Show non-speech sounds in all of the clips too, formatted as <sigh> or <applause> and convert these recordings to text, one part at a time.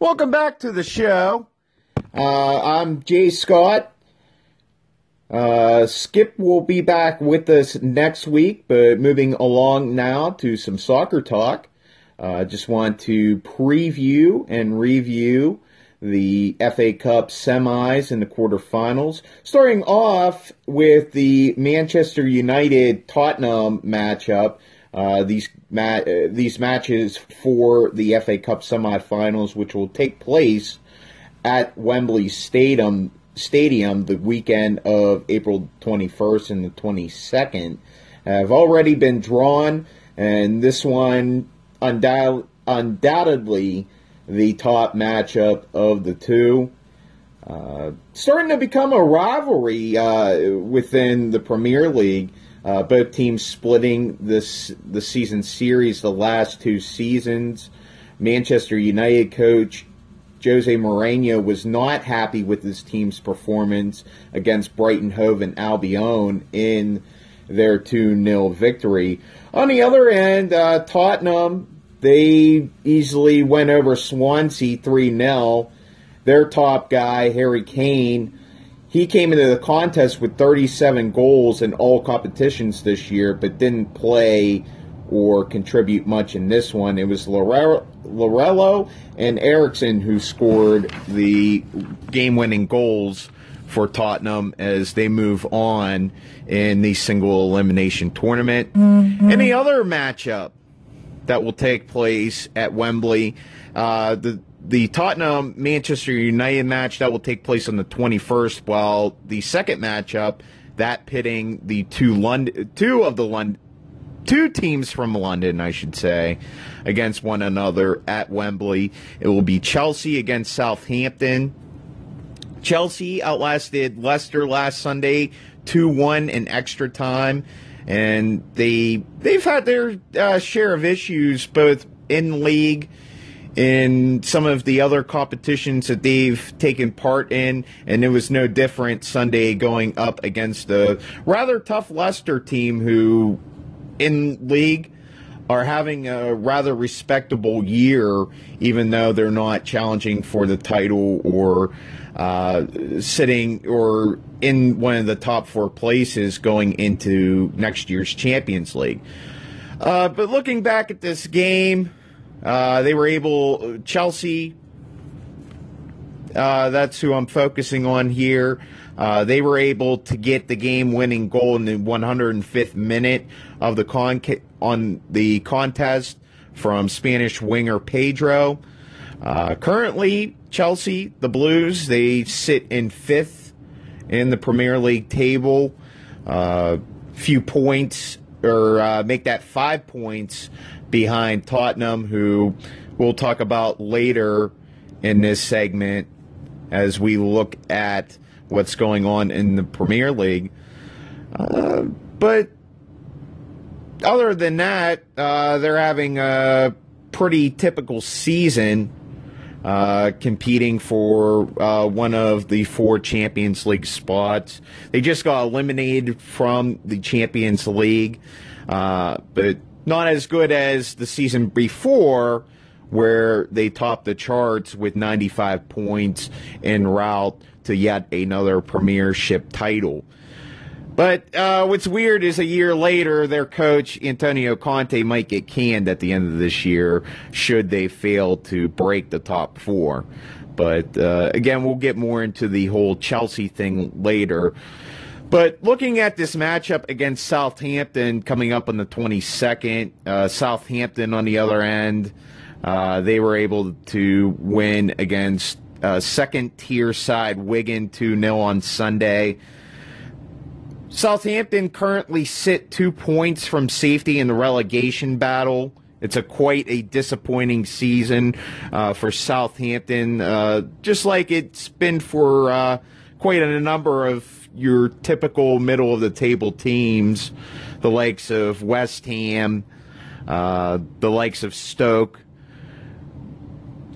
Welcome back to the show. Uh, I'm Jay Scott. Uh, Skip will be back with us next week, but moving along now to some soccer talk. Uh, just want to preview and review the FA Cup semis and the quarterfinals. Starting off with the Manchester United Tottenham matchup. Uh, these uh, these matches for the FA Cup semifinals, which will take place at Wembley Stadium Stadium the weekend of April 21st and the 22nd, have already been drawn, and this one undoubt- undoubtedly the top matchup of the two. Uh, starting to become a rivalry uh, within the Premier League. Uh, both teams splitting this the season series the last two seasons. Manchester United coach Jose Mourinho was not happy with his team's performance against Brighton Hove and Albion in their 2 0 victory. On the other end, uh, Tottenham, they easily went over Swansea 3 0. Their top guy, Harry Kane, he came into the contest with 37 goals in all competitions this year, but didn't play or contribute much in this one. It was Lamela and Eriksen who scored the game winning goals for Tottenham as they move on in the single elimination tournament. Mm-hmm. Any other matchup that will take place at Wembley, uh, the the Tottenham Manchester United match that will take place on the 21st, while the second matchup that pitting the two London two of the London two teams from London, I should say, against one another at Wembley. It will be Chelsea against Southampton. Chelsea outlasted Leicester last Sunday 2 1 in extra time. And they they've had their uh, share of issues both in league in some of the other competitions that they've taken part in, and it was no different Sunday going up against a rather tough Leicester team who in league are having a rather respectable year, even though they're not challenging for the title or uh, sitting or in one of the top four places going into next year's Champions League. Uh, but looking back at this game, uh, they were able, Chelsea, uh, that's who I'm focusing on here. Uh, they were able to get the game-winning goal in the 105th minute of the con on the contest from Spanish winger Pedro. Uh, currently, Chelsea, the Blues, they sit in fifth in the Premier League table. Uh, few points, or uh, make that five points behind Tottenham, who we'll talk about later in this segment as we look at what's going on in the Premier League. Uh, but other than that, uh, they're having a pretty typical season. Uh, competing for uh, one of the four Champions League spots. They just got eliminated from the Champions League, uh, but not as good as the season before, where they topped the charts with 95 points en route to yet another premiership title. But uh, what's weird is a year later, their coach, Antonio Conte, might get canned at the end of this year should they fail to break the top four. But uh, again, we'll get more into the whole Chelsea thing later. But looking at this matchup against Southampton coming up on the 22nd, uh, Southampton on the other end, uh, they were able to win against uh, second tier side Wigan 2 0 on Sunday. Southampton currently sit two points from safety in the relegation battle. It's a quite a disappointing season uh, for Southampton, uh, just like it's been for uh, quite a number of your typical middle of the table teams, the likes of West Ham, uh, the likes of Stoke.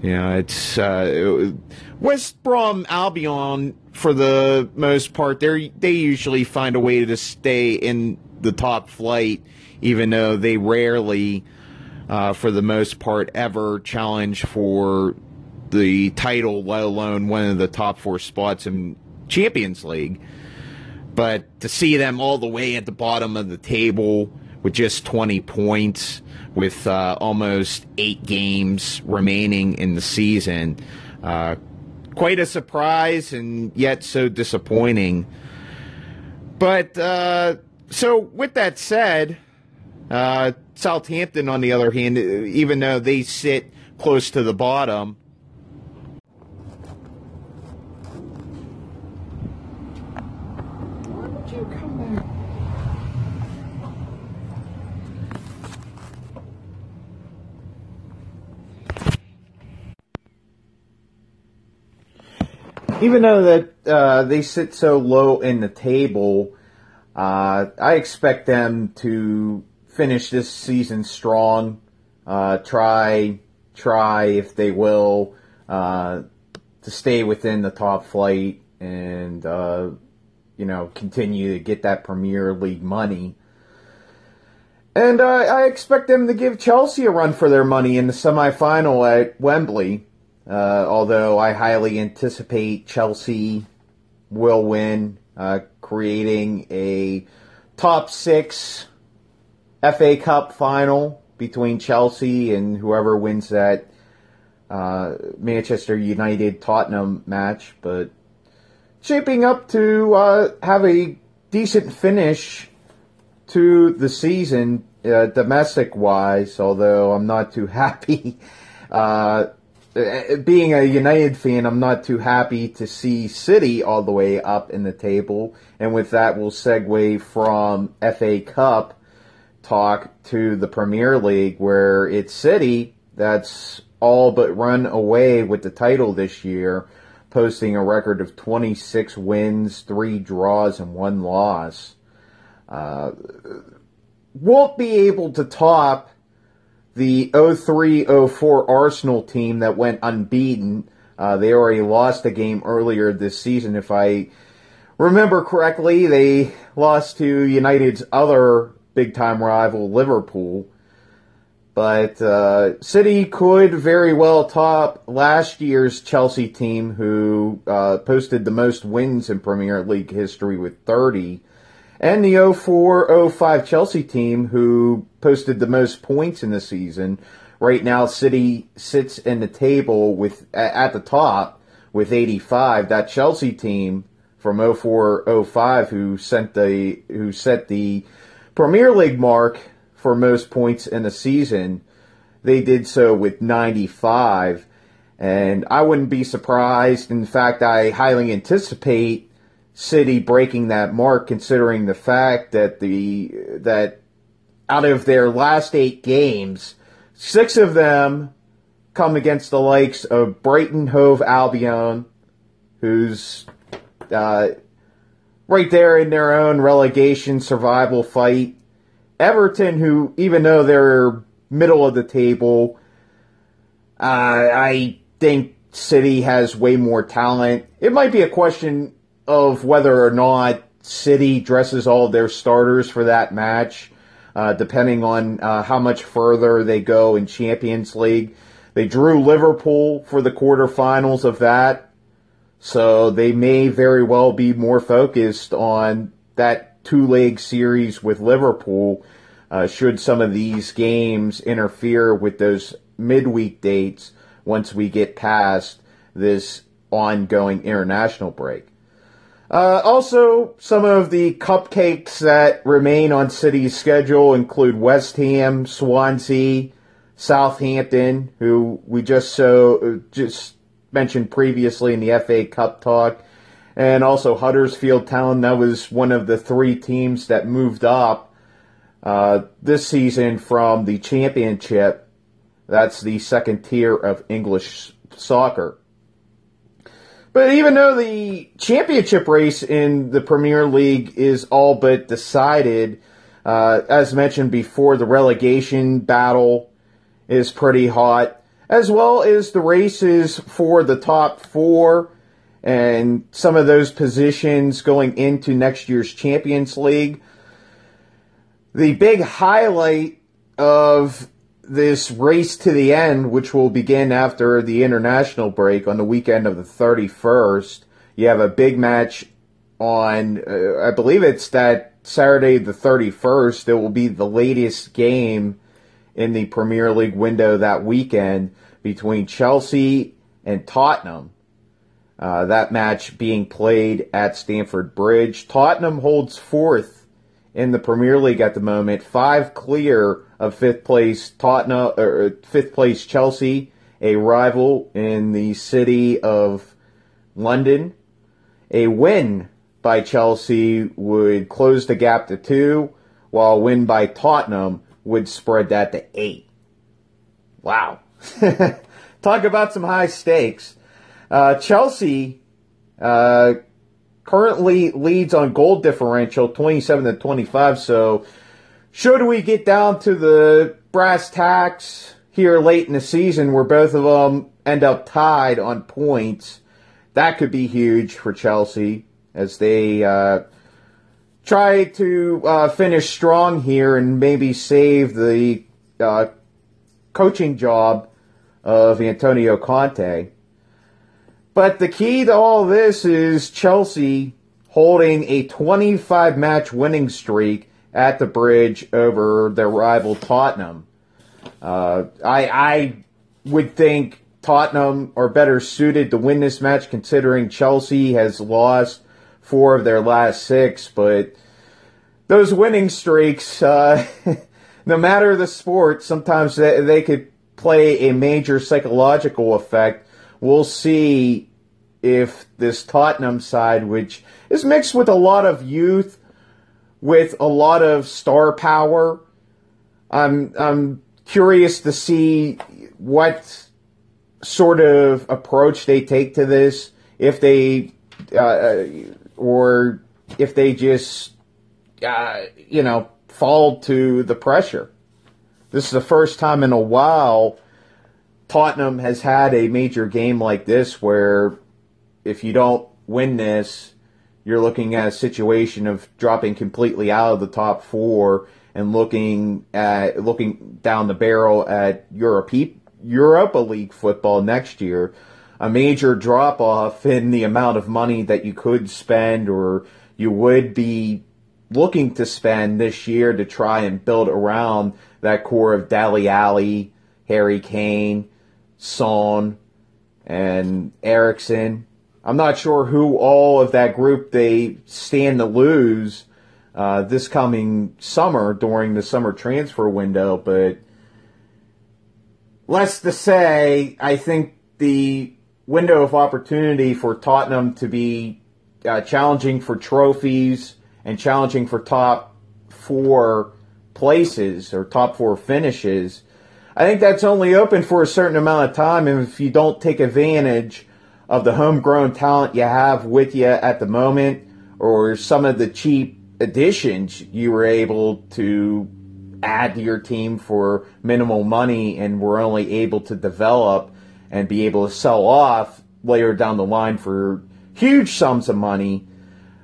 You know, it's uh, West Brom Albion for the most part. They they usually find a way to stay in the top flight, even though they rarely, uh, for the most part, ever challenge for the title, let alone one of the top four spots in Champions League. But to see them all the way at the bottom of the table with just 20 points, with uh, almost eight games remaining in the season, uh, quite a surprise and yet so disappointing. But uh, so, with that said, uh, Southampton, on the other hand, even though they sit close to the bottom, even though that uh, they sit so low in the table, uh, I expect them to finish this season strong. Uh, try, try if they will, uh, to stay within the top flight and uh, you know continue to get that Premier League money. And I expect them to give Chelsea a run for their money in the semifinal at Wembley. Uh, although I highly anticipate Chelsea will win, uh, creating a top six FA Cup final between Chelsea and whoever wins that uh, Manchester United Tottenham match. But shaping up to uh, have a decent finish to the season, uh, domestic wise, although I'm not too <laughs> happy. Uh, being a United fan, I'm not too happy to see City all the way up in the table. And with that, we'll segue from FA Cup talk to the Premier League, where it's City that's all but run away with the title this year, posting a record of 26 wins, three draws, and one loss. Uh, won't be able to top the 03-04 Arsenal team that went unbeaten. Uh, they already lost a game earlier this season, if I remember correctly. They lost to United's other big-time rival, Liverpool. But uh, City could very well top last year's Chelsea team, who uh, posted the most wins in Premier League history with 30 and the 04-05 Chelsea team who posted the most points in the season. Right now, City sits in the table with at the top with 85. That Chelsea team from 04-05 who sent the who set the Premier League mark for most points in the season, they did so with 95. And I wouldn't be surprised. In fact, I highly anticipate City breaking that mark, considering the fact that the that out of their last eight games, six of them come against the likes of Brighton Hove Albion, who's uh, right there in their own relegation survival fight. Everton, who even though they're middle of the table, uh, I think City has way more talent. It might be a question of whether or not City dresses all their starters for that match, uh, depending on uh, how much further they go in Champions League. They drew Liverpool for the quarterfinals of that, so they may very well be more focused on that two leg series with Liverpool. Uh, should some of these games interfere with those midweek dates once we get past this ongoing international break. Uh, also, some of the cupcakes that remain on City's schedule include West Ham, Swansea, Southampton, who we just so just mentioned previously in the FA Cup talk, and also Huddersfield Town. That was one of the three teams that moved up uh, this season from the Championship. That's the second tier of English soccer. But even though the championship race in the Premier League is all but decided, uh, as mentioned before, the relegation battle is pretty hot, as well as the races for the top four and some of those positions going into next year's Champions League. The big highlight of this race to the end, which will begin after the international break on the weekend of the 31st. You have a big match on, uh, I believe it's that Saturday the 31st. It will be the latest game in the Premier League window that weekend between Chelsea and Tottenham. Uh, that match being played at Stamford Bridge. Tottenham holds fourth in the Premier League at the moment, five clear of fifth place Tottenham or uh, fifth place Chelsea, a rival in the city of London. A win by Chelsea would close the gap to two, while a win by Tottenham would spread that to eight. Wow. <laughs> Talk about some high stakes. Uh, Chelsea uh, currently leads on goal differential 27 to 25. So, should we get down to the brass tacks here late in the season where both of them end up tied on points, that could be huge for Chelsea as they uh, try to uh, finish strong here and maybe save the uh, coaching job of Antonio Conte. But the key to all this is Chelsea holding a 25 match winning streak at the bridge over their rival Tottenham. Uh, I, I would think Tottenham are better suited to win this match considering Chelsea has lost four of their last six, but those winning streaks, uh, <laughs> no matter the sport, sometimes they, they could play a major psychological effect. We'll see if this Tottenham side, which is mixed with a lot of youth, with a lot of star power, I'm I'm curious to see what sort of approach they take to this. If they uh, or if they just uh, you know fall to the pressure. This is the first time in a while Tottenham has had a major game like this where if you don't win this, you're looking at a situation of dropping completely out of the top four and looking at looking down the barrel at Europe, Europa League football next year. A major drop off in the amount of money that you could spend or you would be looking to spend this year to try and build around that core of Dele Alli, Harry Kane, Son, and Eriksen. I'm not sure who all of that group they stand to lose uh, this coming summer during the summer transfer window, but less to say, I think the window of opportunity for Tottenham to be uh, challenging for trophies and challenging for top four places or top four finishes, I think that's only open for a certain amount of time. And if you don't take advantage of the homegrown talent you have with you at the moment, or some of the cheap additions you were able to add to your team for minimal money and were only able to develop and be able to sell off later down the line for huge sums of money.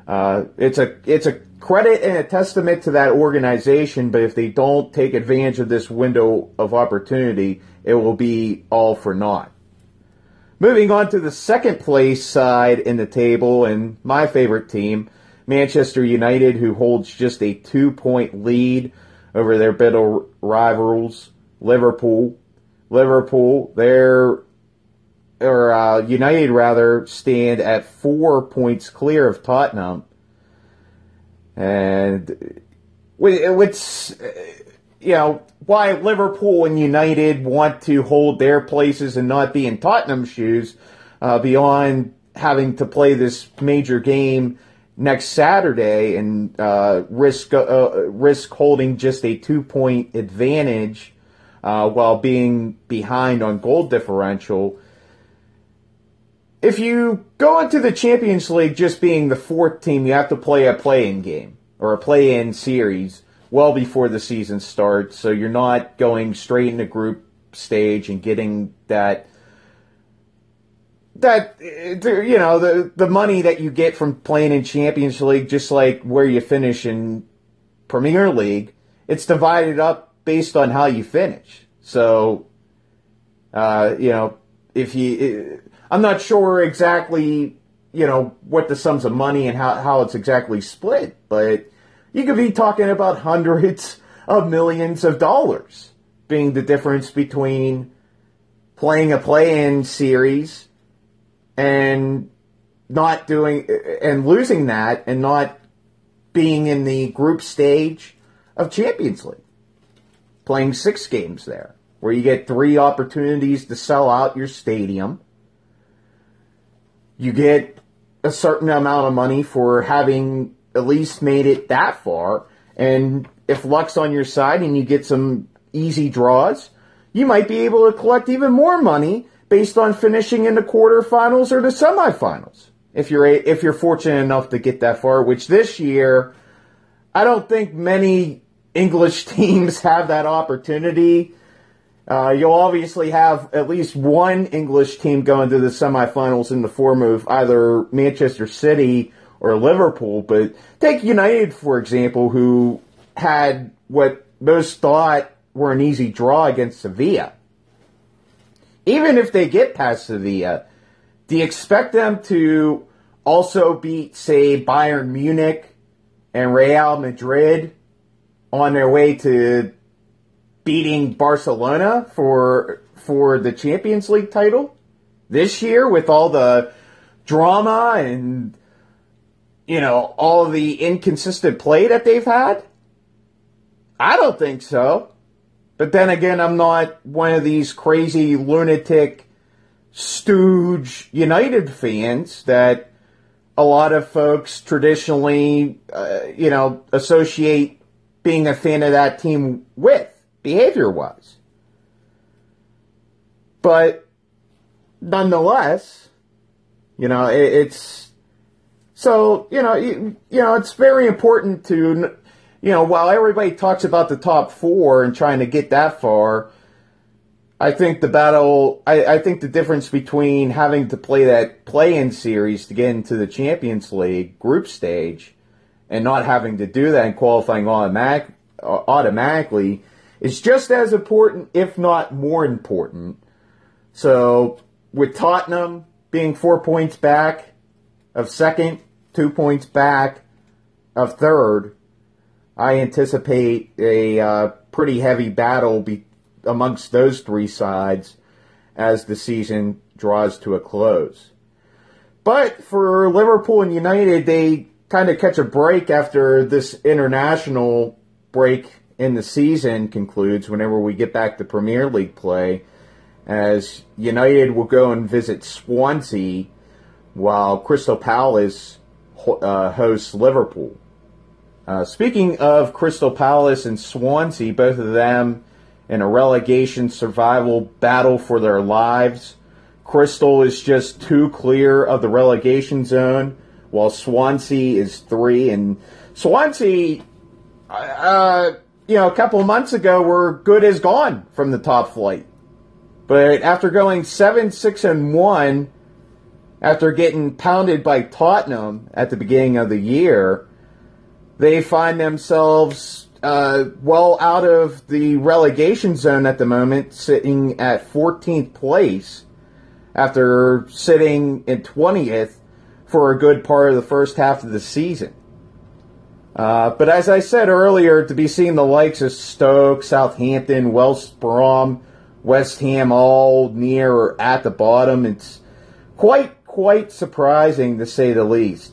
Uh, it's a it's a credit and a testament to that organization, but if they don't take advantage of this window of opportunity, it will be all for naught. Moving on to the second place side in the table, and my favorite team, Manchester United, who holds just a two point lead over their bitter rivals, Liverpool. Liverpool, they're or uh, United rather stand at four points clear of Tottenham and what's you know why Liverpool and United want to hold their places and not be in Tottenham's shoes uh, beyond having to play this major game next Saturday and uh, risk uh, risk holding just a two point advantage uh, while being behind on goal differential if you go into the Champions League just being the fourth team, you have to play a play-in game or a play-in series well before the season starts, so you're not going straight into group stage and getting that that you know the the money that you get from playing in Champions League, just like where you finish in Premier League, it's divided up based on how you finish. So, uh, you know, if you, I'm not sure exactly, you know, what the sums of money and how, how it's exactly split, but you could be talking about <laughs> hundreds of millions of dollars being the difference between playing a play-in series and not doing and losing that and not being in the group stage of Champions League. Playing six games there, where you get three opportunities to sell out your stadium. You get a certain amount of money for having at least made it that far. And if luck's on your side and you get some easy draws, you might be able to collect even more money based on finishing in the quarterfinals or the semifinals. If you're if you're fortunate enough to get that far, which this year I don't think many English <laughs> teams have that opportunity. Uh, you'll obviously have at least one English team going to the semifinals in the form of either Manchester City or Liverpool. But take United, for example, who had what most thought were an easy draw against Sevilla. Even if they get past Sevilla, do you expect them to also beat, say, Bayern Munich and Real Madrid on their way to beating Barcelona for for the Champions League title this year with all the drama and you know all the inconsistent play that they've had? I don't think so. But then again, I'm not one of these crazy lunatic stooge United fans that a lot of folks traditionally, uh, you know, associate being a fan of that team with behavior was. But nonetheless, you know, it, it's so you know, you, you know, it's very important to, you know, while everybody talks about the top four and trying to get that far, I think the battle, I, I, think the difference between having to play that play-in series to get into the Champions League group stage and not having to do that and qualifying automatic, automatically is just as important, if not more important. So with Tottenham being four points back of second, two points back of third, I anticipate a uh, pretty heavy battle be- amongst those three sides as the season draws to a close. But for Liverpool and United, they kind of catch a break after this international break in the season concludes whenever we get back to Premier League play, as United will go and visit Swansea while Crystal Palace uh, hosts Liverpool. Uh, speaking of Crystal Palace and Swansea, both of them in a relegation survival battle for their lives. Crystal is just two clear of the relegation zone, while Swansea is three. And Swansea, uh, you know, a couple months ago were good as gone from the top flight. But after going 7 6 and 1, after getting pounded by Tottenham at the beginning of the year, they find themselves uh, well out of the relegation zone at the moment, sitting at 14th place after sitting in 20th for a good part of the first half of the season. Uh, but as I said earlier, to be seeing the likes of Stoke, Southampton, West Brom, West Ham all near or at the bottom, it's quite, quite surprising to say the least,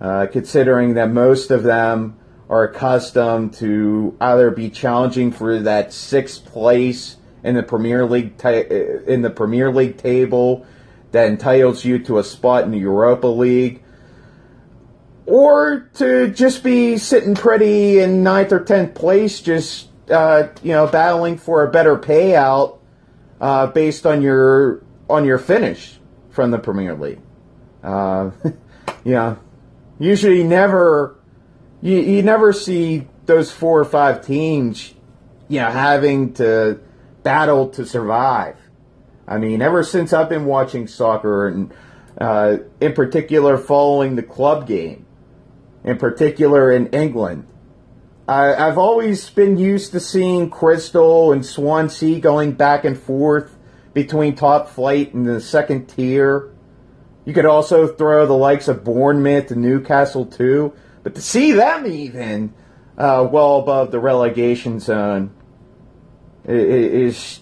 uh, considering that most of them are accustomed to either be challenging for that sixth place in the Premier League in the Premier League table that entitles you to a spot in the Europa League, or to just be sitting pretty in ninth or tenth place, just uh, you know battling for a better payout uh, based on your on your finish from the Premier League. Uh, <laughs> yeah, usually never you, you never see those four or five teams, you know, having to battle to survive. I mean, ever since I've been watching soccer and uh, in particular following the club game, in particular in England, I, I've always been used to seeing Crystal and Swansea going back and forth between top flight and the second tier. You could also throw the likes of Bournemouth and Newcastle too, but to see them even uh, well above the relegation zone is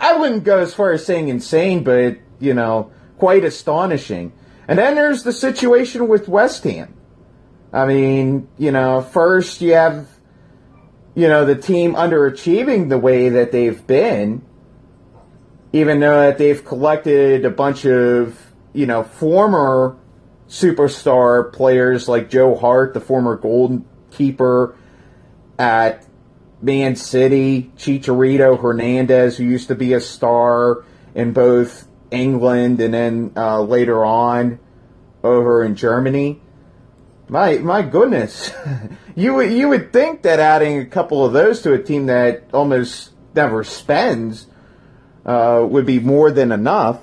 I wouldn't go as far as saying insane, but you know, quite astonishing. And then there's the situation with West Ham. I mean, you know, first you have, you know, the team underachieving the way that they've been, even though that they've collected a bunch of, you know, former superstar players like Joe Hart, the former goalkeeper at Man City, Chicharito Hernandez, who used to be a star in both England and then uh, later on over in Germany. My my goodness, <laughs> you would you would think that adding a couple of those to a team that almost never spends uh, would be more than enough.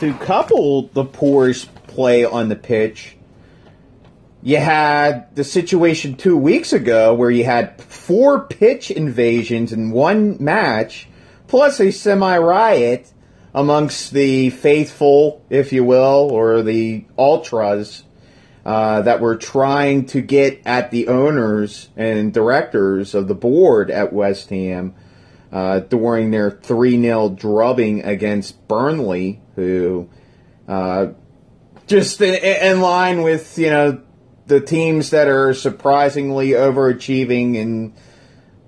To couple the poor's play on the pitch, you had the situation two weeks ago where you had four pitch invasions in one match, plus a semi riot amongst the faithful, if you will, or the ultras uh, that were trying to get at the owners and directors of the board at West Ham uh, during their 3 0 drubbing against Burnley, who uh, just in line with, you know, the teams that are surprisingly overachieving and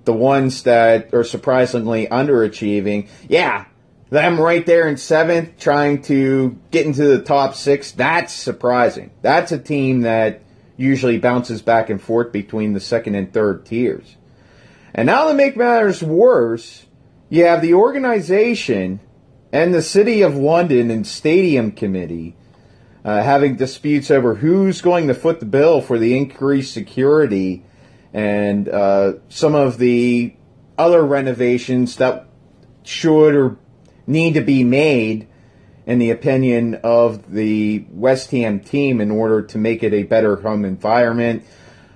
the ones that are surprisingly underachieving. Yeah, them right there in seventh, trying to get into the top six, that's surprising. That's a team that usually bounces back and forth between the second and third tiers. And now to make matters worse, you have the organization and the City of London and Stadium Committee uh, having disputes over who's going to foot the bill for the increased security and uh, some of the other renovations that should or need to be made, in the opinion of the West Ham team, in order to make it a better home environment.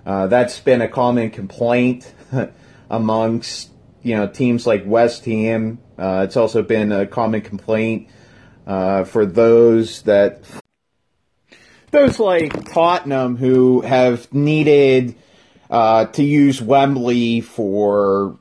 Uh, that's been a common complaint <laughs> amongst you know teams like West Ham. Uh, it's also been a common complaint uh, for those that those like Tottenham who have needed uh, to use Wembley for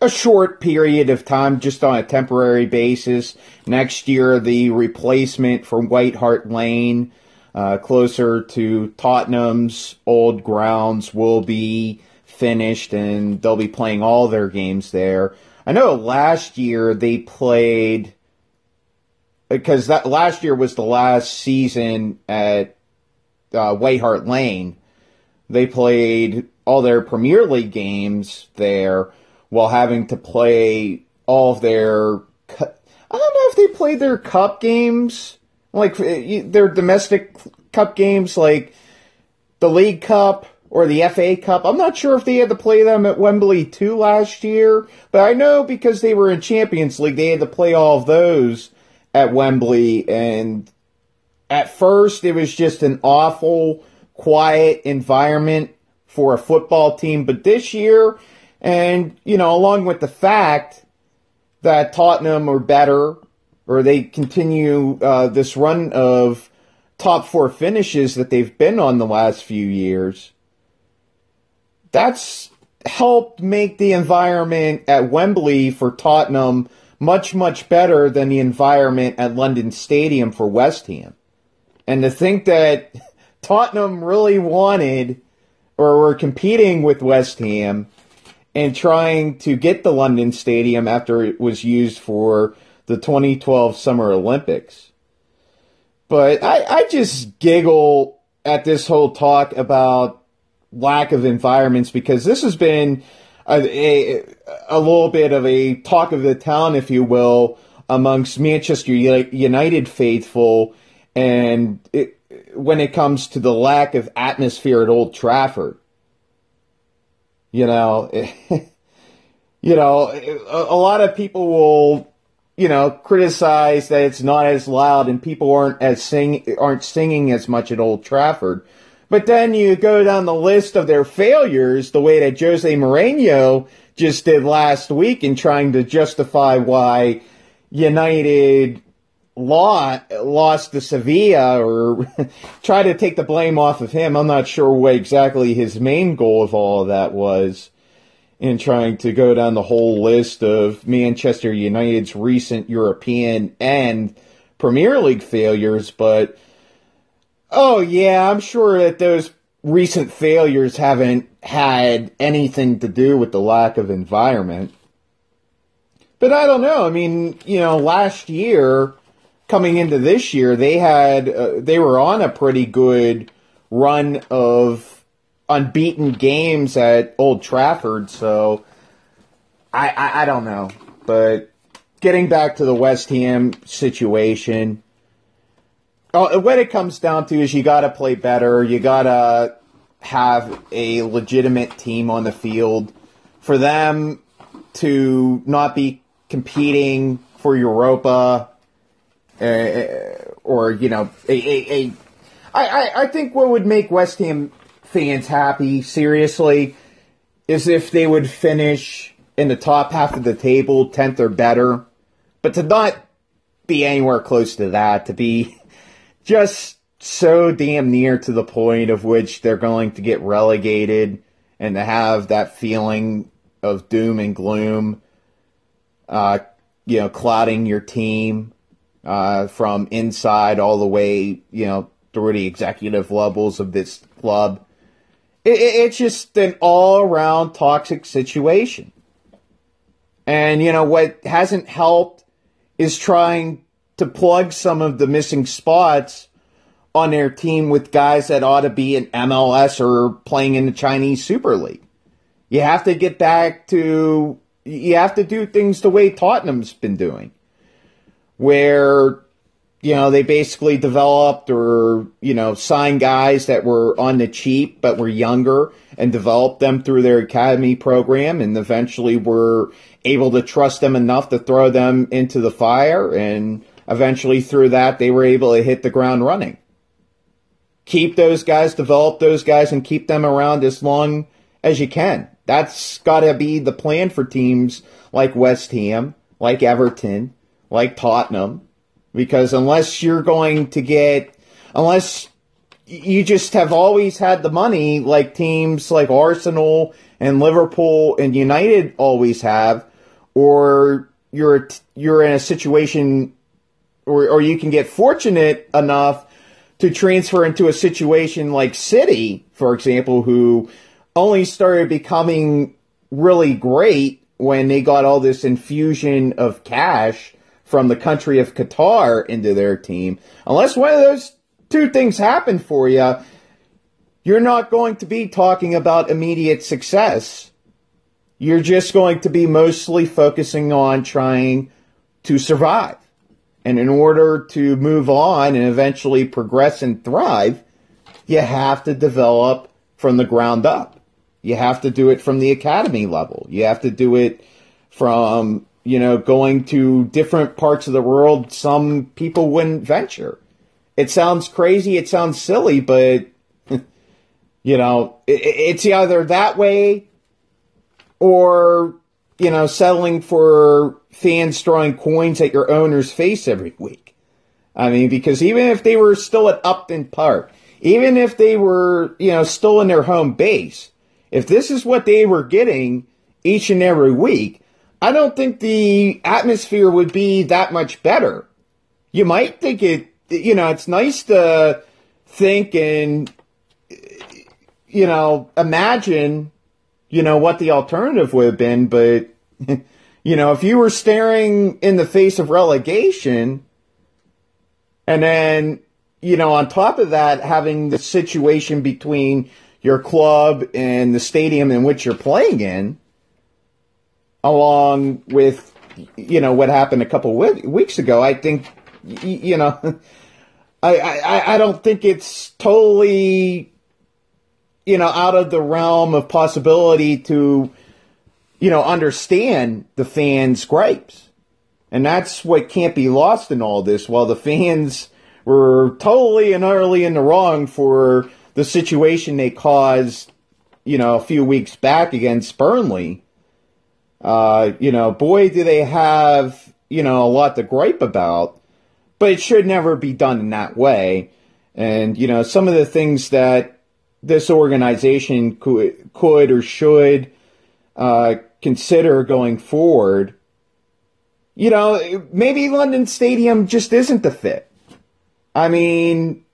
a short period of time, just on a temporary basis. Next year, the replacement for White Hart Lane, uh, closer to Tottenham's old grounds, will be finished, and they'll be playing all their games there. I know last year they played because that last year was the last season at uh, White Hart Lane. They played all their Premier League games there while having to play all of their. I don't know if they played their cup games, like uh, their domestic cup games, like the League Cup or the FA Cup. I'm not sure if they had to play them at Wembley too last year, but I know because they were in Champions League, they had to play all of those at Wembley. And at first, it was just an awful, quiet environment for a football team. But this year, and, you know, along with the fact that Tottenham are better, or they continue uh, this run of top four finishes that they've been on the last few years, that's helped make the environment at Wembley for Tottenham much, much better than the environment at London Stadium for West Ham. And to think that Tottenham really wanted or were competing with West Ham and trying to get the London Stadium after it was used for the 2012 Summer Olympics. But I, I just giggle at this whole talk about lack of environments because this has been a, a, a little bit of a talk of the town, if you will, amongst Manchester United faithful, and it, when it comes to the lack of atmosphere at Old Trafford. You know, <laughs> you know, a, a lot of people will, you know, criticize that it's not as loud and people aren't as sing aren't singing as much at Old Trafford. But then you go down the list of their failures the way that Jose Mourinho just did last week in trying to justify why United lost, lost to Sevilla or <laughs> try to take the blame off of him. I'm not sure what exactly his main goal of all of that was in trying to go down the whole list of Manchester United's recent European and Premier League failures, but oh yeah, I'm sure that those recent failures haven't had anything to do with the lack of environment. But I don't know. I mean, you know, last year coming into this year, they had uh, they were on a pretty good run of unbeaten games at Old Trafford. So I, I, I don't know, but getting back to the West Ham situation, oh, what it comes down to is you got to play better. You got to have a legitimate team on the field for them to not be competing for Europa uh, or you know a, a, a I, I think what would make West Ham fans happy seriously is if they would finish in the top half of the table, tenth or better, but to not be anywhere close to that, to be <laughs> just so damn near to the point of which they're going to get relegated and to have that feeling of doom and gloom, uh, you know, clouding your team uh, from inside all the way, you know, through the executive levels of this club. It, it, it's just an all around toxic situation. And, you know, what hasn't helped is trying to plug some of the missing spots on their team with guys that ought to be in MLS or playing in the Chinese Super League. You have to get back to, you have to do things the way Tottenham's been doing where you know they basically developed or you know signed guys that were on the cheap but were younger and developed them through their academy program and eventually were able to trust them enough to throw them into the fire. And eventually through that they were able to hit the ground running. Keep those guys develop those guys and keep them around as long as you can. That's got to be the plan for teams like West Ham like Everton like Tottenham, because unless you're going to get, unless you just have always had the money like teams like Arsenal and Liverpool and United always have, or you're you're in a situation, or or you can get fortunate enough to transfer into a situation like City, for example, who only started becoming really great when they got all this infusion of cash from the country of Qatar into their team, unless one of those two things happen for you, you're not going to be talking about immediate success. You're just going to be mostly focusing on trying to survive. And in order to move on and eventually progress and thrive, you have to develop from the ground up. You have to do it from the academy level. You have to do it from you know, going to different parts of the world some people wouldn't venture. It sounds crazy, it sounds silly, but, <laughs> you know, it, it's either that way or, you know, settling for fans throwing coins at your owner's face every week. I mean, because even if they were still at Upton Park, even if they were, you know, still in their home base, if this is what they were getting each and every week, I don't think the atmosphere would be that much better. You might think it, you know, it's nice to think and, you know, imagine, you know, what the alternative would have been, but, <laughs> you know, if you were staring in the face of relegation and then, you know, on top of that, having the situation between your club and the stadium in which you're playing in, along with you know what happened a couple weeks ago. I think you know, <laughs> I, I I don't think it's totally you know out of the realm of possibility to you know understand the fans' gripes, and that's what can't be lost in all this. While the fans were totally and utterly in the wrong for the situation they caused, you know, a few weeks back against Burnley, uh, you know, boy, do they have, you know, a lot to gripe about. But it should never be done in that way. And, you know, some of the things that this organization could, could or should uh, consider going forward, you know, maybe London Stadium just isn't the fit. I mean,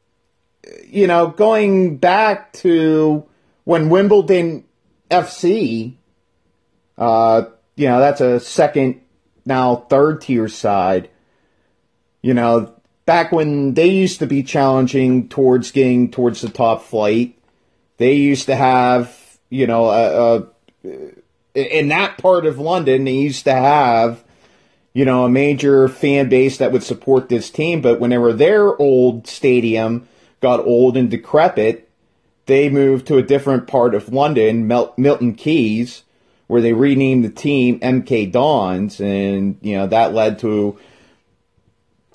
you know, going back to when Wimbledon FC, uh, you know, that's a second, now third tier side. You know, back when they used to be challenging towards getting towards the top flight, they used to have, you know, a, a in that part of London, they used to have, you know, a major fan base that would support this team. But whenever their old stadium got old and decrepit, they moved to a different part of London, Mil- Milton Keynes, where they renamed the team MK Dons, and you know that led to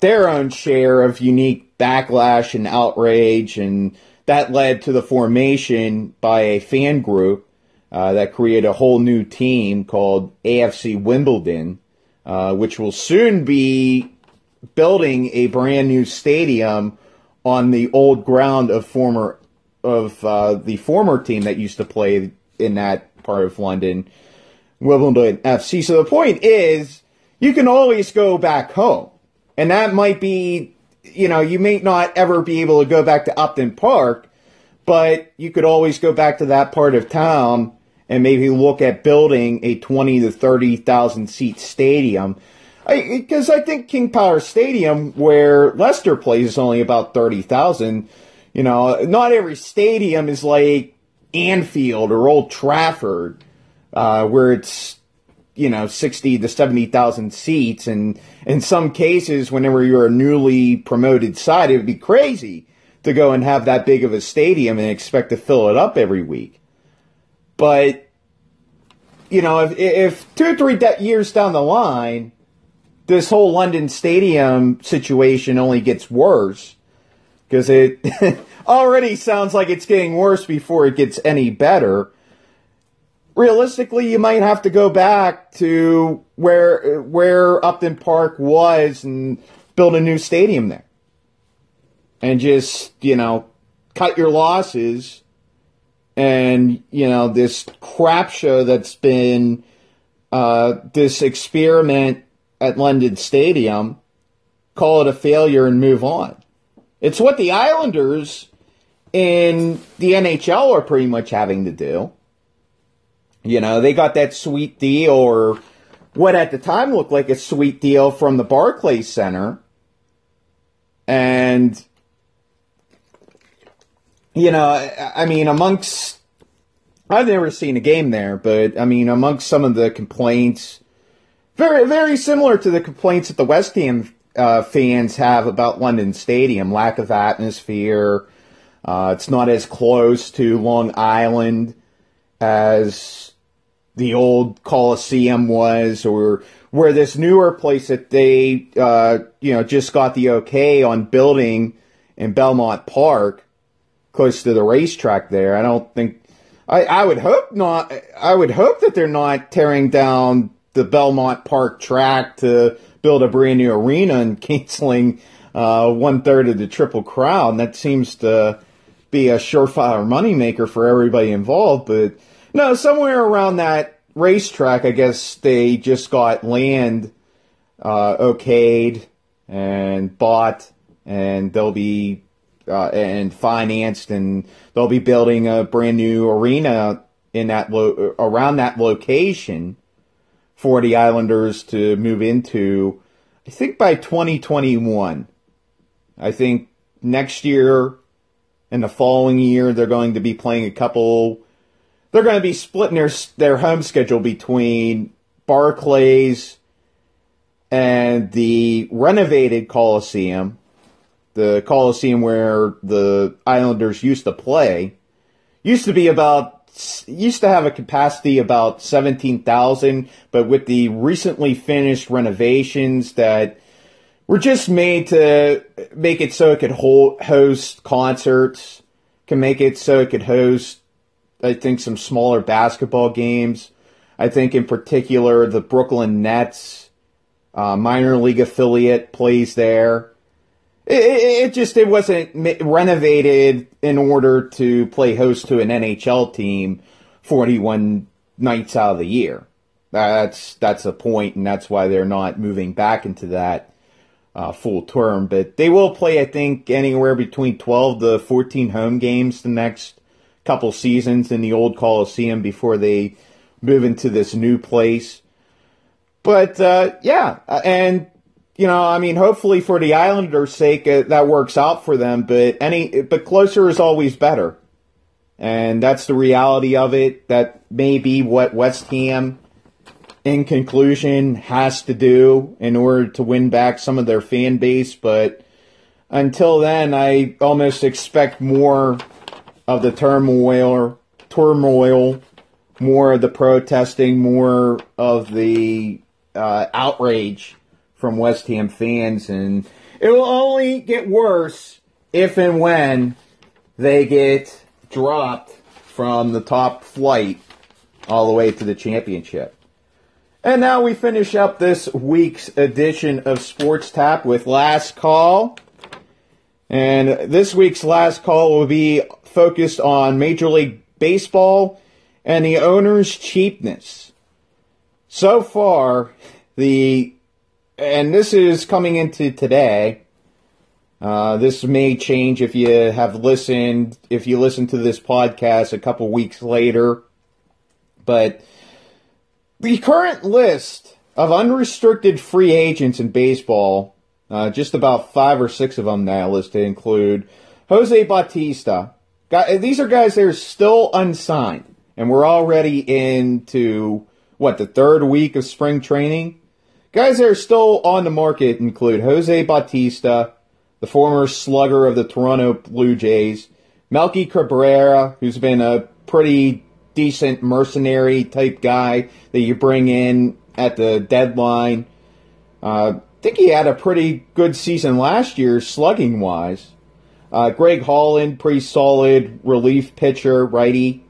their own share of unique backlash and outrage, and that led to the formation by a fan group uh, that created a whole new team called AFC Wimbledon, uh, which will soon be building a brand new stadium on the old ground of former of uh, the former team that used to play in that part of London, Wimbledon FC. So the point is, you can always go back home, and that might be, you know, you may not ever be able to go back to Upton Park, but you could always go back to that part of town and maybe look at building a twenty to thirty thousand seat stadium because I, I, think King Power Stadium, where Leicester plays, is only about thirty thousand. You know, not every stadium is like Anfield or Old Trafford, uh, where it's you know sixty to seventy thousand seats, and in some cases, whenever you're a newly promoted side, it would be crazy to go and have that big of a stadium and expect to fill it up every week. But you know, if, if two or three de- years down the line this whole London Stadium situation only gets worse because it <laughs> already sounds like it's getting worse before it gets any better. Realistically, you might have to go back to where where Upton Park was and build a new stadium there, and just you know cut your losses. And you know this crap show that's been uh, this experiment at London Stadium, call it a failure and move on. It's what the Islanders in the NHL are pretty much having to do. You know, they got that sweet deal or what at the time looked like a sweet deal from the Barclays Center. And, you know, I mean, amongst, I've never seen a game there, but I mean, amongst some of the complaints very, very similar to the complaints that the West Ham uh, fans have about London Stadium: lack of atmosphere. Uh, it's not as close to Long Island as the old Coliseum was, or where this newer place that they, uh, you know, just got the okay on building in Belmont Park, close to the racetrack there. I don't think. I, I would hope not. I would hope that they're not tearing down the Belmont Park track to build a brand new arena and <laughs> canceling uh, one third of the Triple Crown. That seems to be a surefire moneymaker for everybody involved. But no, somewhere around that racetrack, I guess they just got land uh, okayed and bought, and they'll be uh, and financed, and they'll be building a brand new arena in that lo- around that location for the Islanders to move into, I think by 2021. I think next year and the following year they're going to be playing a couple. They're going to be splitting their their home schedule between Barclays and the renovated Coliseum, the Coliseum where the Islanders used to play. Used to be about used to have a capacity about 17,000, but with the recently finished renovations that were just made to make it so it could hold, host concerts can make it so it could host, I think, some smaller basketball games. I think, in particular, the Brooklyn Nets uh, minor league affiliate plays there. It, it, it, just it wasn't renovated in order to play host to an NHL team 41 nights out of the year. That's that's the point, and that's why they're not moving back into that uh, full term. But they will play, I think, anywhere between 12 to 14 home games the next couple seasons in the old Coliseum before they move into this new place. But uh, yeah, uh, and you know, I mean, hopefully for the Islanders' sake, uh, that works out for them. But any, but closer is always better, and that's the reality of it. That may be what West Ham in conclusion, has to do in order to win back some of their fan base. But until then, I almost expect more of the turmoil, turmoil, more of the protesting, more of the uh, outrage from West Ham fans, and it will only get worse if and when they get dropped from the top flight all the way to the championship. And now we finish up this week's edition of Sports Tap with Last Call. And this week's Last Call will be focused on Major League Baseball and the owner's cheapness. So far, the, and this is coming into today, uh, this may change if you have listened, if you listen to this podcast a couple weeks later, but the current list of unrestricted free agents in baseball, uh, just about five or six of them now listed, include Jose Bautista. These are guys that are still unsigned, and we're already into what the third week of spring training. Guys that are still on the market include Jose Bautista, the former slugger of the Toronto Blue Jays, Melky Cabrera, who's been a pretty decent mercenary type guy that you bring in at the deadline. Uh, I think he had a pretty good season last year, slugging wise. Uh, Greg Holland, pretty solid relief pitcher, righty.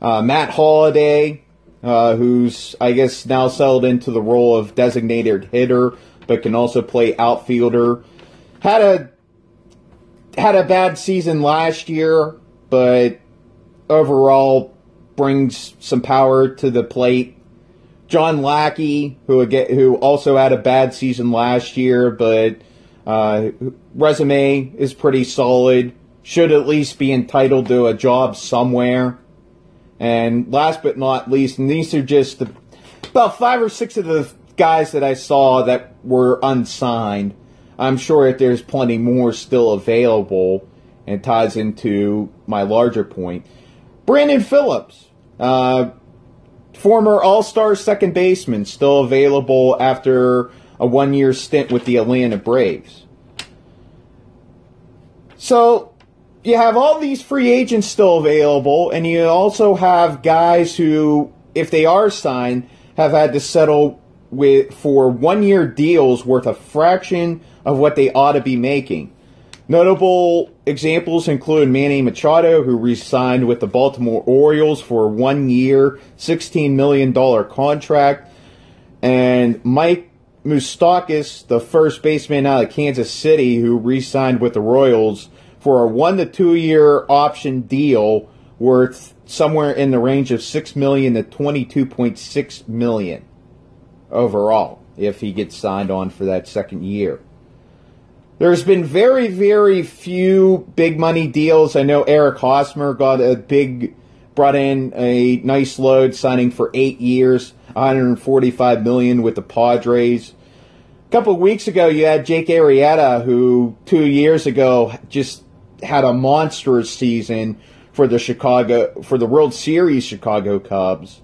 Uh, Matt Holliday, uh, who's I guess now settled into the role of designated hitter, but can also play outfielder. Had a had a bad season last year, but overall brings some power to the plate. John Lackey, who again, who also had a bad season last year, but uh, resume is pretty solid. Should at least be entitled to a job somewhere. And last but not least, and these are just the, about five or six of the guys that I saw that were unsigned. I'm sure that there's plenty more still available, and ties into my larger point. Brandon Phillips, uh, former All Star second baseman, still available after a one year stint with the Atlanta Braves. So you have all these free agents still available, and you also have guys who, if they are signed, have had to settle with for one year deals worth a fraction of what they ought to be making. Notable examples include Manny Machado, who re-signed with the Baltimore Orioles for a one-year, $16 million contract, and Mike Moustakas, the first baseman out of Kansas City, who re-signed with the Royals for a one to two year option deal worth somewhere in the range of six million to twenty-two point six million overall if he gets signed on for that second year. There's been very, very few big money deals. I know Eric Hosmer got a big, brought in a nice load, signing for eight years, 145 million with the Padres. A couple of weeks ago, you had Jake Arrieta, who two years ago just had a monstrous season for the Chicago for the World Series Chicago Cubs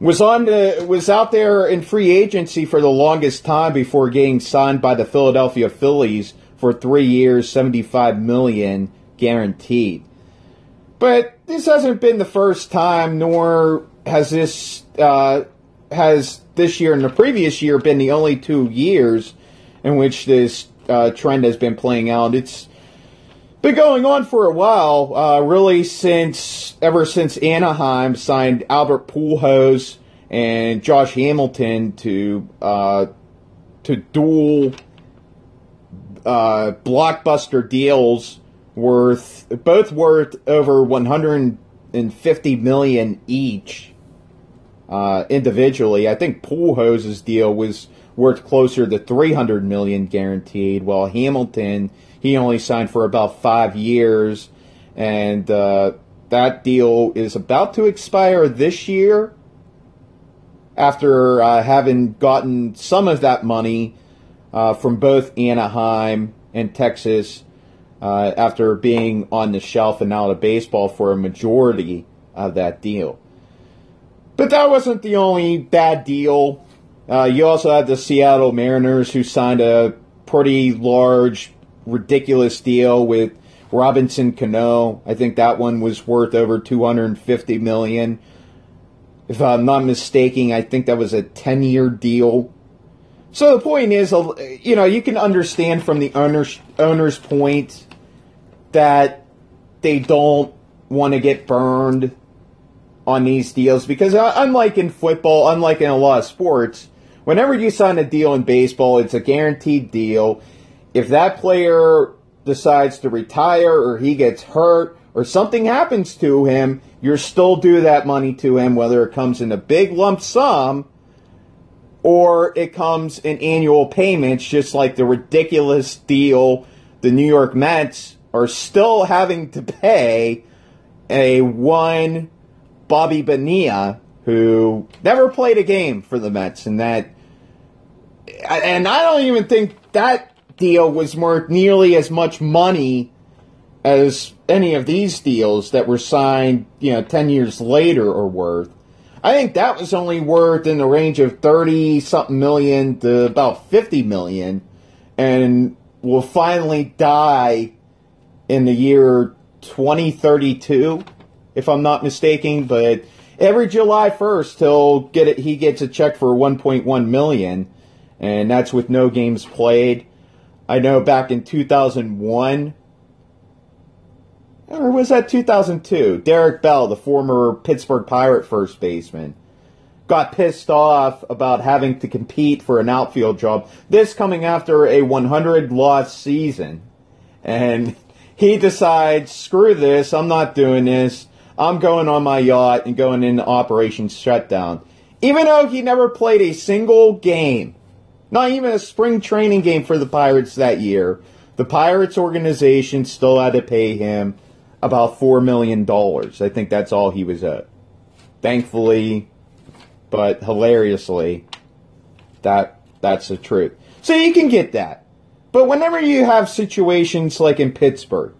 was on the was out there in free agency for the longest time before getting signed by the Philadelphia Phillies for three years, seventy five million guaranteed. But this hasn't been the first time, nor has this uh, has this year and the previous year been the only two years in which this uh, trend has been playing out. It's been going on for a while, uh, really since ever since Anaheim signed Albert Pujols and Josh Hamilton to uh, to dual uh, blockbuster deals worth both worth over 150 million each uh, individually. I think Pujols' deal was worth closer to 300 million guaranteed, while Hamilton he only signed for about five years, and uh, that deal is about to expire this year. After uh, having gotten some of that money uh, from both Anaheim and Texas, uh, after being on the shelf and out of baseball for a majority of that deal. But that wasn't the only bad deal. Uh, you also had the Seattle Mariners who signed a pretty large ridiculous deal with Robinson Cano. I think that one was worth over 250 million. If I'm not mistaken, I think that was a 10-year deal. So the point is, you know, you can understand from the owner's owner's point that they don't want to get burned on these deals because uh, unlike in football, unlike in a lot of sports, whenever you sign a deal in baseball, it's a guaranteed deal. If that player decides to retire or he gets hurt or something happens to him, you're still due that money to him, whether it comes in a big lump sum or it comes in annual payments, just like the ridiculous deal the New York Mets are still having to pay a one Bobby Bonilla who never played a game for the Mets, and that, and I don't even think that deal was worth nearly as much money as any of these deals that were signed, you know, 10 years later are worth. I think that was only worth in the range of 30 something million to about 50 million and will finally die in the year 2032 if I'm not mistaken, but every July 1st he'll get it he gets a check for 1.1 million and that's with no games played. I know back in 2001, or was that 2002? Derek Bell, the former Pittsburgh Pirate first baseman, got pissed off about having to compete for an outfield job. This coming after a 100 loss season. And <laughs> he decides, screw this, I'm not doing this. I'm going on my yacht and going into Operation Shutdown. Even though he never played a single game not even a spring training game for the Pirates that year. The Pirates organization still had to pay him about $4 million. I think that's all he was owed. Thankfully, but hilariously, that that's the truth. So you can get that. But whenever you have situations like in Pittsburgh,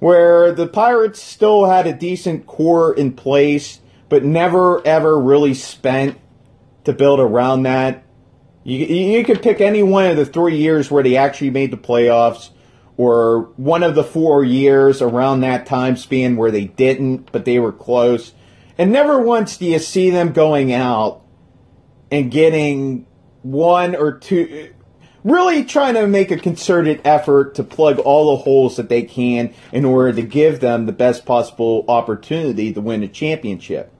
where the Pirates still had a decent core in place, but never ever really spent to build around that, you, you could pick any one of the three years where they actually made the playoffs, or one of the four years around that time span where they didn't, but they were close. And never once do you see them going out and getting one or two, really trying to make a concerted effort to plug all the holes that they can in order to give them the best possible opportunity to win a championship.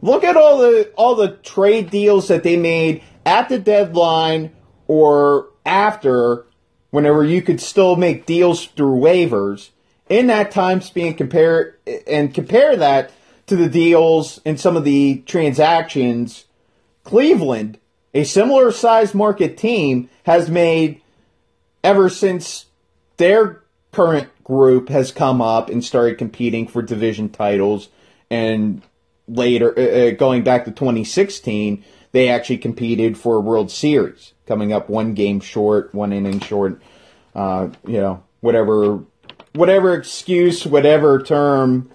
Look at all the all the trade deals that they made at the deadline or after, whenever you could still make deals through waivers, in that time span compare and compare that to the deals and some of the transactions Cleveland, a similar sized market team, has made ever since their current group has come up and started competing for division titles and later uh, uh going back to 2016 they actually competed for a World Series, coming up one game short, one inning short. Uh, you know, whatever, whatever excuse, whatever term,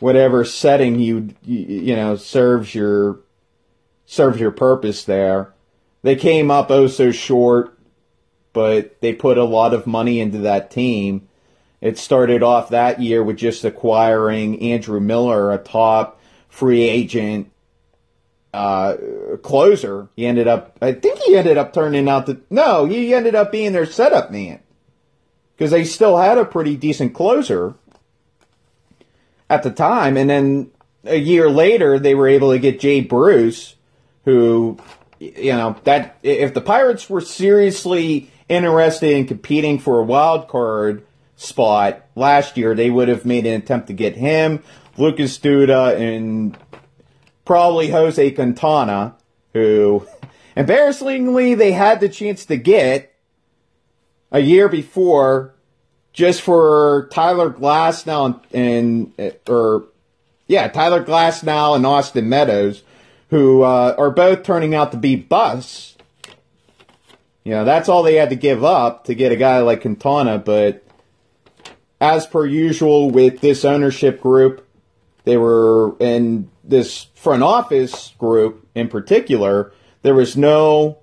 whatever setting you, you you know serves your serves your purpose there. They came up oh so short, but they put a lot of money into that team. It started off that year with just acquiring Andrew Miller, a top free agent uh, closer. He ended up, I think he ended up turning out the, no, he ended up being their setup man. because they still had a pretty decent closer at the time. And then a year later, they were able to get Jay Bruce, who, you know, that if the Pirates were seriously interested in competing for a wild card spot last year, they would have made an attempt to get him, Lucas Duda, and probably Jose Quintana, who <laughs> embarrassingly they had the chance to get a year before just for Tyler Glasnow and, and or yeah, Tyler Glasnow and Austin Meadows, who uh, are both turning out to be busts. You know, that's all they had to give up to get a guy like Quintana, but as per usual with this ownership group, they were in this front office group in particular, there was no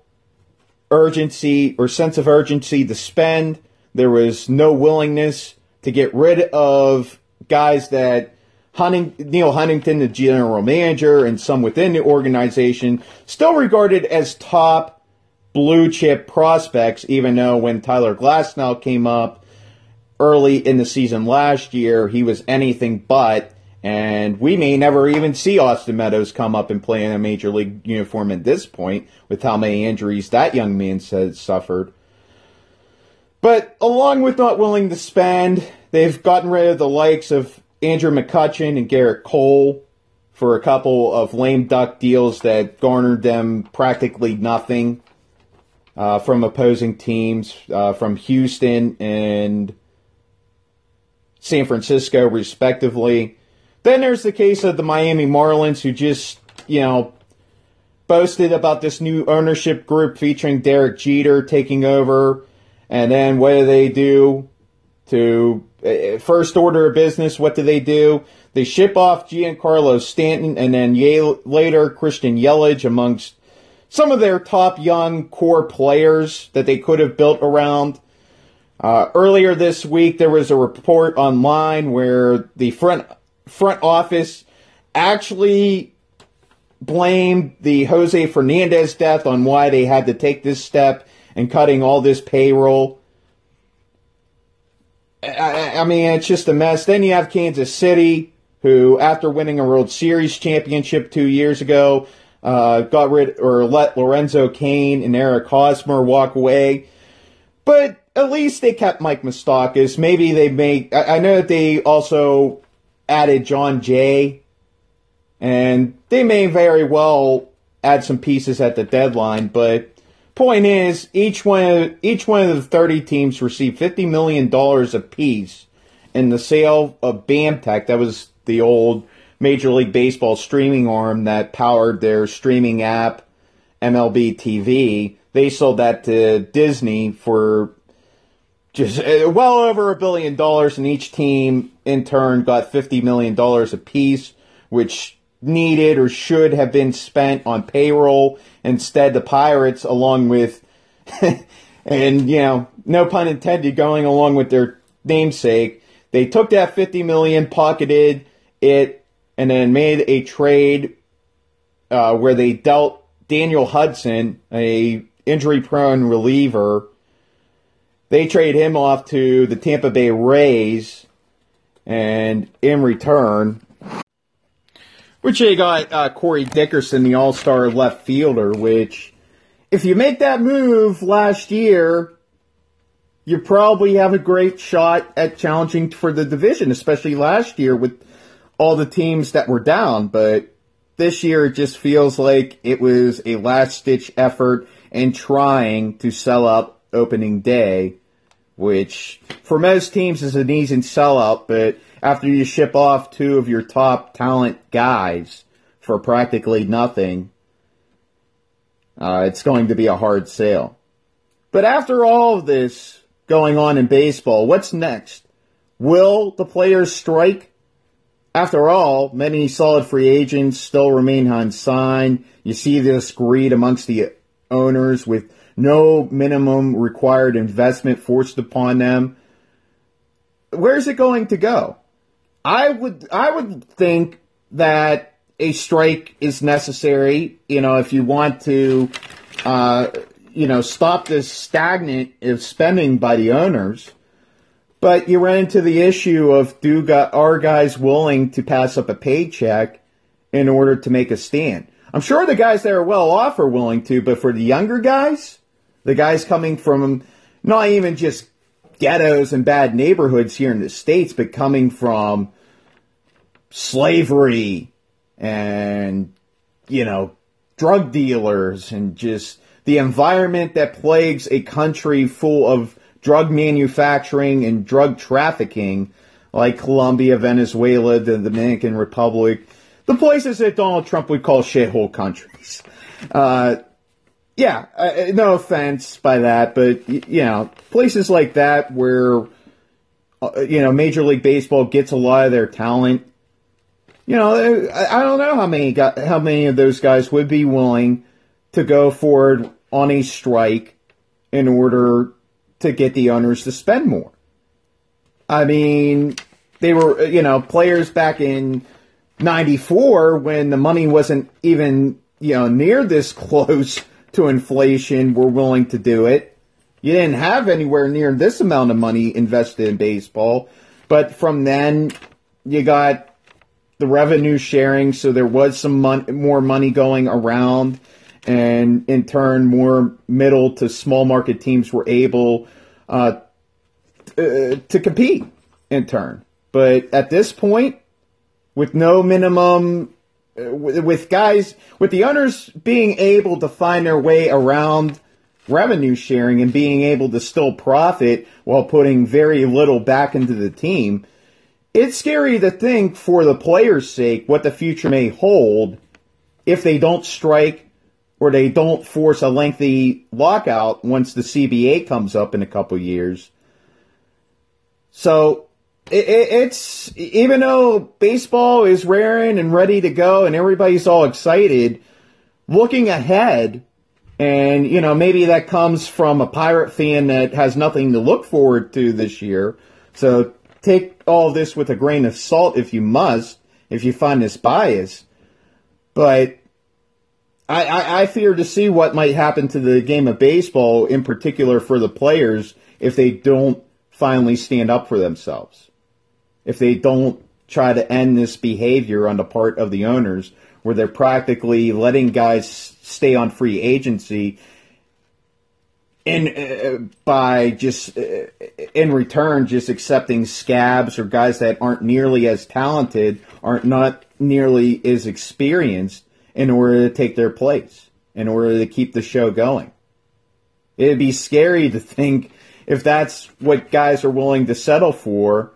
urgency or sense of urgency to spend. There was no willingness to get rid of guys that Hunting, Neal Huntington, the general manager, and some within the organization, still regarded as top blue chip prospects, even though when Tyler Glasnow came up early in the season last year, he was anything but. And we may never even see Austin Meadows come up and play in a major league uniform at this point, with how many injuries that young man has suffered. But along with not willing to spend, they've gotten rid of the likes of Andrew McCutchen and Gerrit Cole for a couple of lame duck deals that garnered them practically nothing uh, from opposing teams uh, from Houston and San Francisco, respectively. Then there's the case of the Miami Marlins, who just, you know, boasted about this new ownership group featuring Derek Jeter taking over. And then what do they do to uh, first order of business? What do they do? They ship off Giancarlo Stanton and then later Christian Yelich amongst some of their top young core players that they could have built around. Uh, earlier this week, there was a report online where the front front office actually blamed the Jose Fernandez death on why they had to take this step and cutting all this payroll. I, I, mean, it's just a mess. Then you have Kansas City, who, after winning a World Series championship two years ago, uh, got rid or let Lorenzo Cain and Eric Hosmer walk away. But at least they kept Mike Moustakas. Maybe they make. I, I know that they also added Jon Jay, and they may very well add some pieces at the deadline. But point is, each one each one of the thirty teams received fifty million dollars apiece in the sale of BAMTech. That was the old Major League Baseball streaming arm that powered their streaming app, MLB TV. They sold that to Disney for just uh, well over a billion dollars, and each team in turn got $50 million apiece, which needed or should have been spent on payroll. Instead, the Pirates, along with, <laughs> and you know, no pun intended, going along with their namesake, they took that 50 million, pocketed it, and then made a trade uh, where they dealt Daniel Hudson, a injury-prone reliever. They trade him off to the Tampa Bay Rays and in return, which they got uh, Corey Dickerson, the All Star left fielder. Which, if you make that move last year, you probably have a great shot at challenging for the division, especially last year with all the teams that were down. But this year, it just feels like it was a last ditch effort and trying to sell out opening day which for most teams is an easy sellout, but after you ship off two of your top talent guys for practically nothing, uh, it's going to be a hard sale. But after all of this going on in baseball, what's next? Will the players strike? After all, many solid free agents still remain unsigned. You see this greed amongst the owners with no minimum required investment forced upon them. Where's it going to go? I would I would think that a strike is necessary. You know, if you want to, uh, you know, stop this stagnant of spending by the owners. But you run into the issue of do are guys willing to pass up a paycheck in order to make a stand? I'm sure the guys that are well off are willing to, but for the younger guys, the guys coming from not even just ghettos and bad neighborhoods here in the States, but coming from slavery and, you know, drug dealers and just the environment that plagues a country full of drug manufacturing and drug trafficking like Colombia, Venezuela, the Dominican Republic, the places that Donald Trump would call shithole countries. Uh, yeah, uh, no offense by that, but you know, places like that where uh, you know Major League Baseball gets a lot of their talent. You know, I don't know how many how many of those guys would be willing to go forward on a strike in order to get the owners to spend more. I mean, they were, you know, players back in 94 when the money wasn't even, you know, near this <laughs> close to inflation were willing to do it. You didn't have anywhere near this amount of money invested in baseball. But from then, you got the revenue sharing, so there was some mon- more money going around and in turn, more middle to small market teams were able uh, uh, to compete in turn. But at this point, with no minimum, with guys, with the owners being able to find their way around revenue sharing and being able to still profit while putting very little back into the team, it's scary to think for the players' sake what the future may hold if they don't strike or they don't force a lengthy lockout once the CBA comes up in a couple years. So it, it, it's even though baseball is raring and ready to go and everybody's all excited, looking ahead, and you know maybe that comes from a pirate fan that has nothing to look forward to this year. So take all this with a grain of salt if you must, if you find this bias. But I, I, I fear to see what might happen to the game of baseball, in particular for the players, if they don't finally stand up for themselves. If they don't try to end this behavior on the part of the owners, where they're practically letting guys stay on free agency in uh, by just uh, in return just accepting scabs or guys that aren't nearly as talented, aren't not nearly as experienced in order to take their place, in order to keep the show going. It'd be scary to think if that's what guys are willing to settle for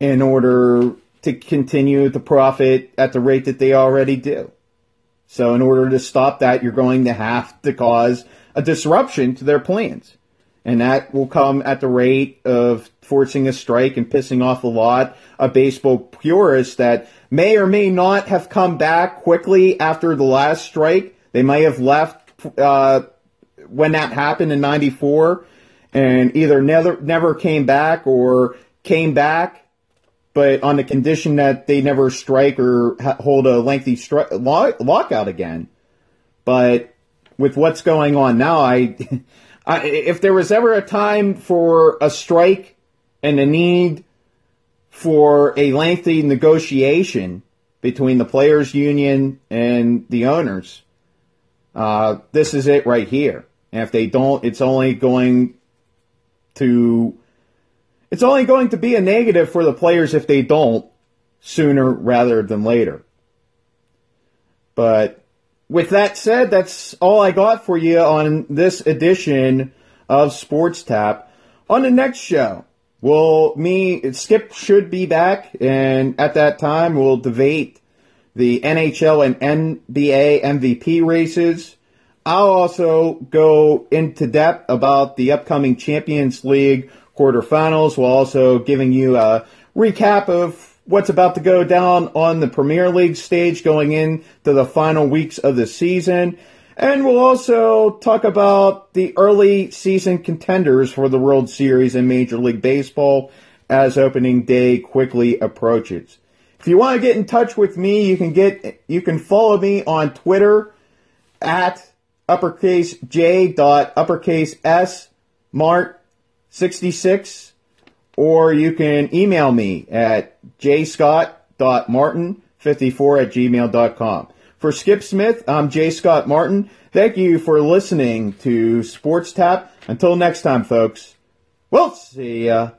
in order to continue to profit at the rate that they already do. So in order to stop that, you're going to have to cause a disruption to their plans. And that will come at the rate of forcing a strike and pissing off a lot of baseball purists that may or may not have come back quickly after the last strike. They may have left uh, when that happened in '94, and either never never came back or came back, but on the condition that they never strike or hold a lengthy stri- lock- lockout again. But with what's going on now, I, <laughs> I if there was ever a time for a strike and a need for a lengthy negotiation between the players' union and the owners. Uh, this is it right here. And if they don't, it's only going to it's only going to be a negative for the players if they don't sooner rather than later. But with that said, that's all I got for you on this edition of Sports Tap. On the next show, well, me, Skip should be back, and at that time, we'll debate the NHL and NBA MVP races. I'll also go into depth about the upcoming Champions League quarterfinals while also giving you a recap of what's about to go down on the Premier League stage going into the final weeks of the season. And we'll also talk about the early season contenders for the World Series in Major League Baseball as opening day quickly approaches. If you want to get in touch with me, you can get you can follow me on Twitter at uppercase J dot uppercase S Mart 66 or you can email me at jscott.martin54 at gmail.com. For Skip Smith, I'm J. Scott Martin. Thank you for listening to Sports Tap. Until next time, folks, we'll see ya.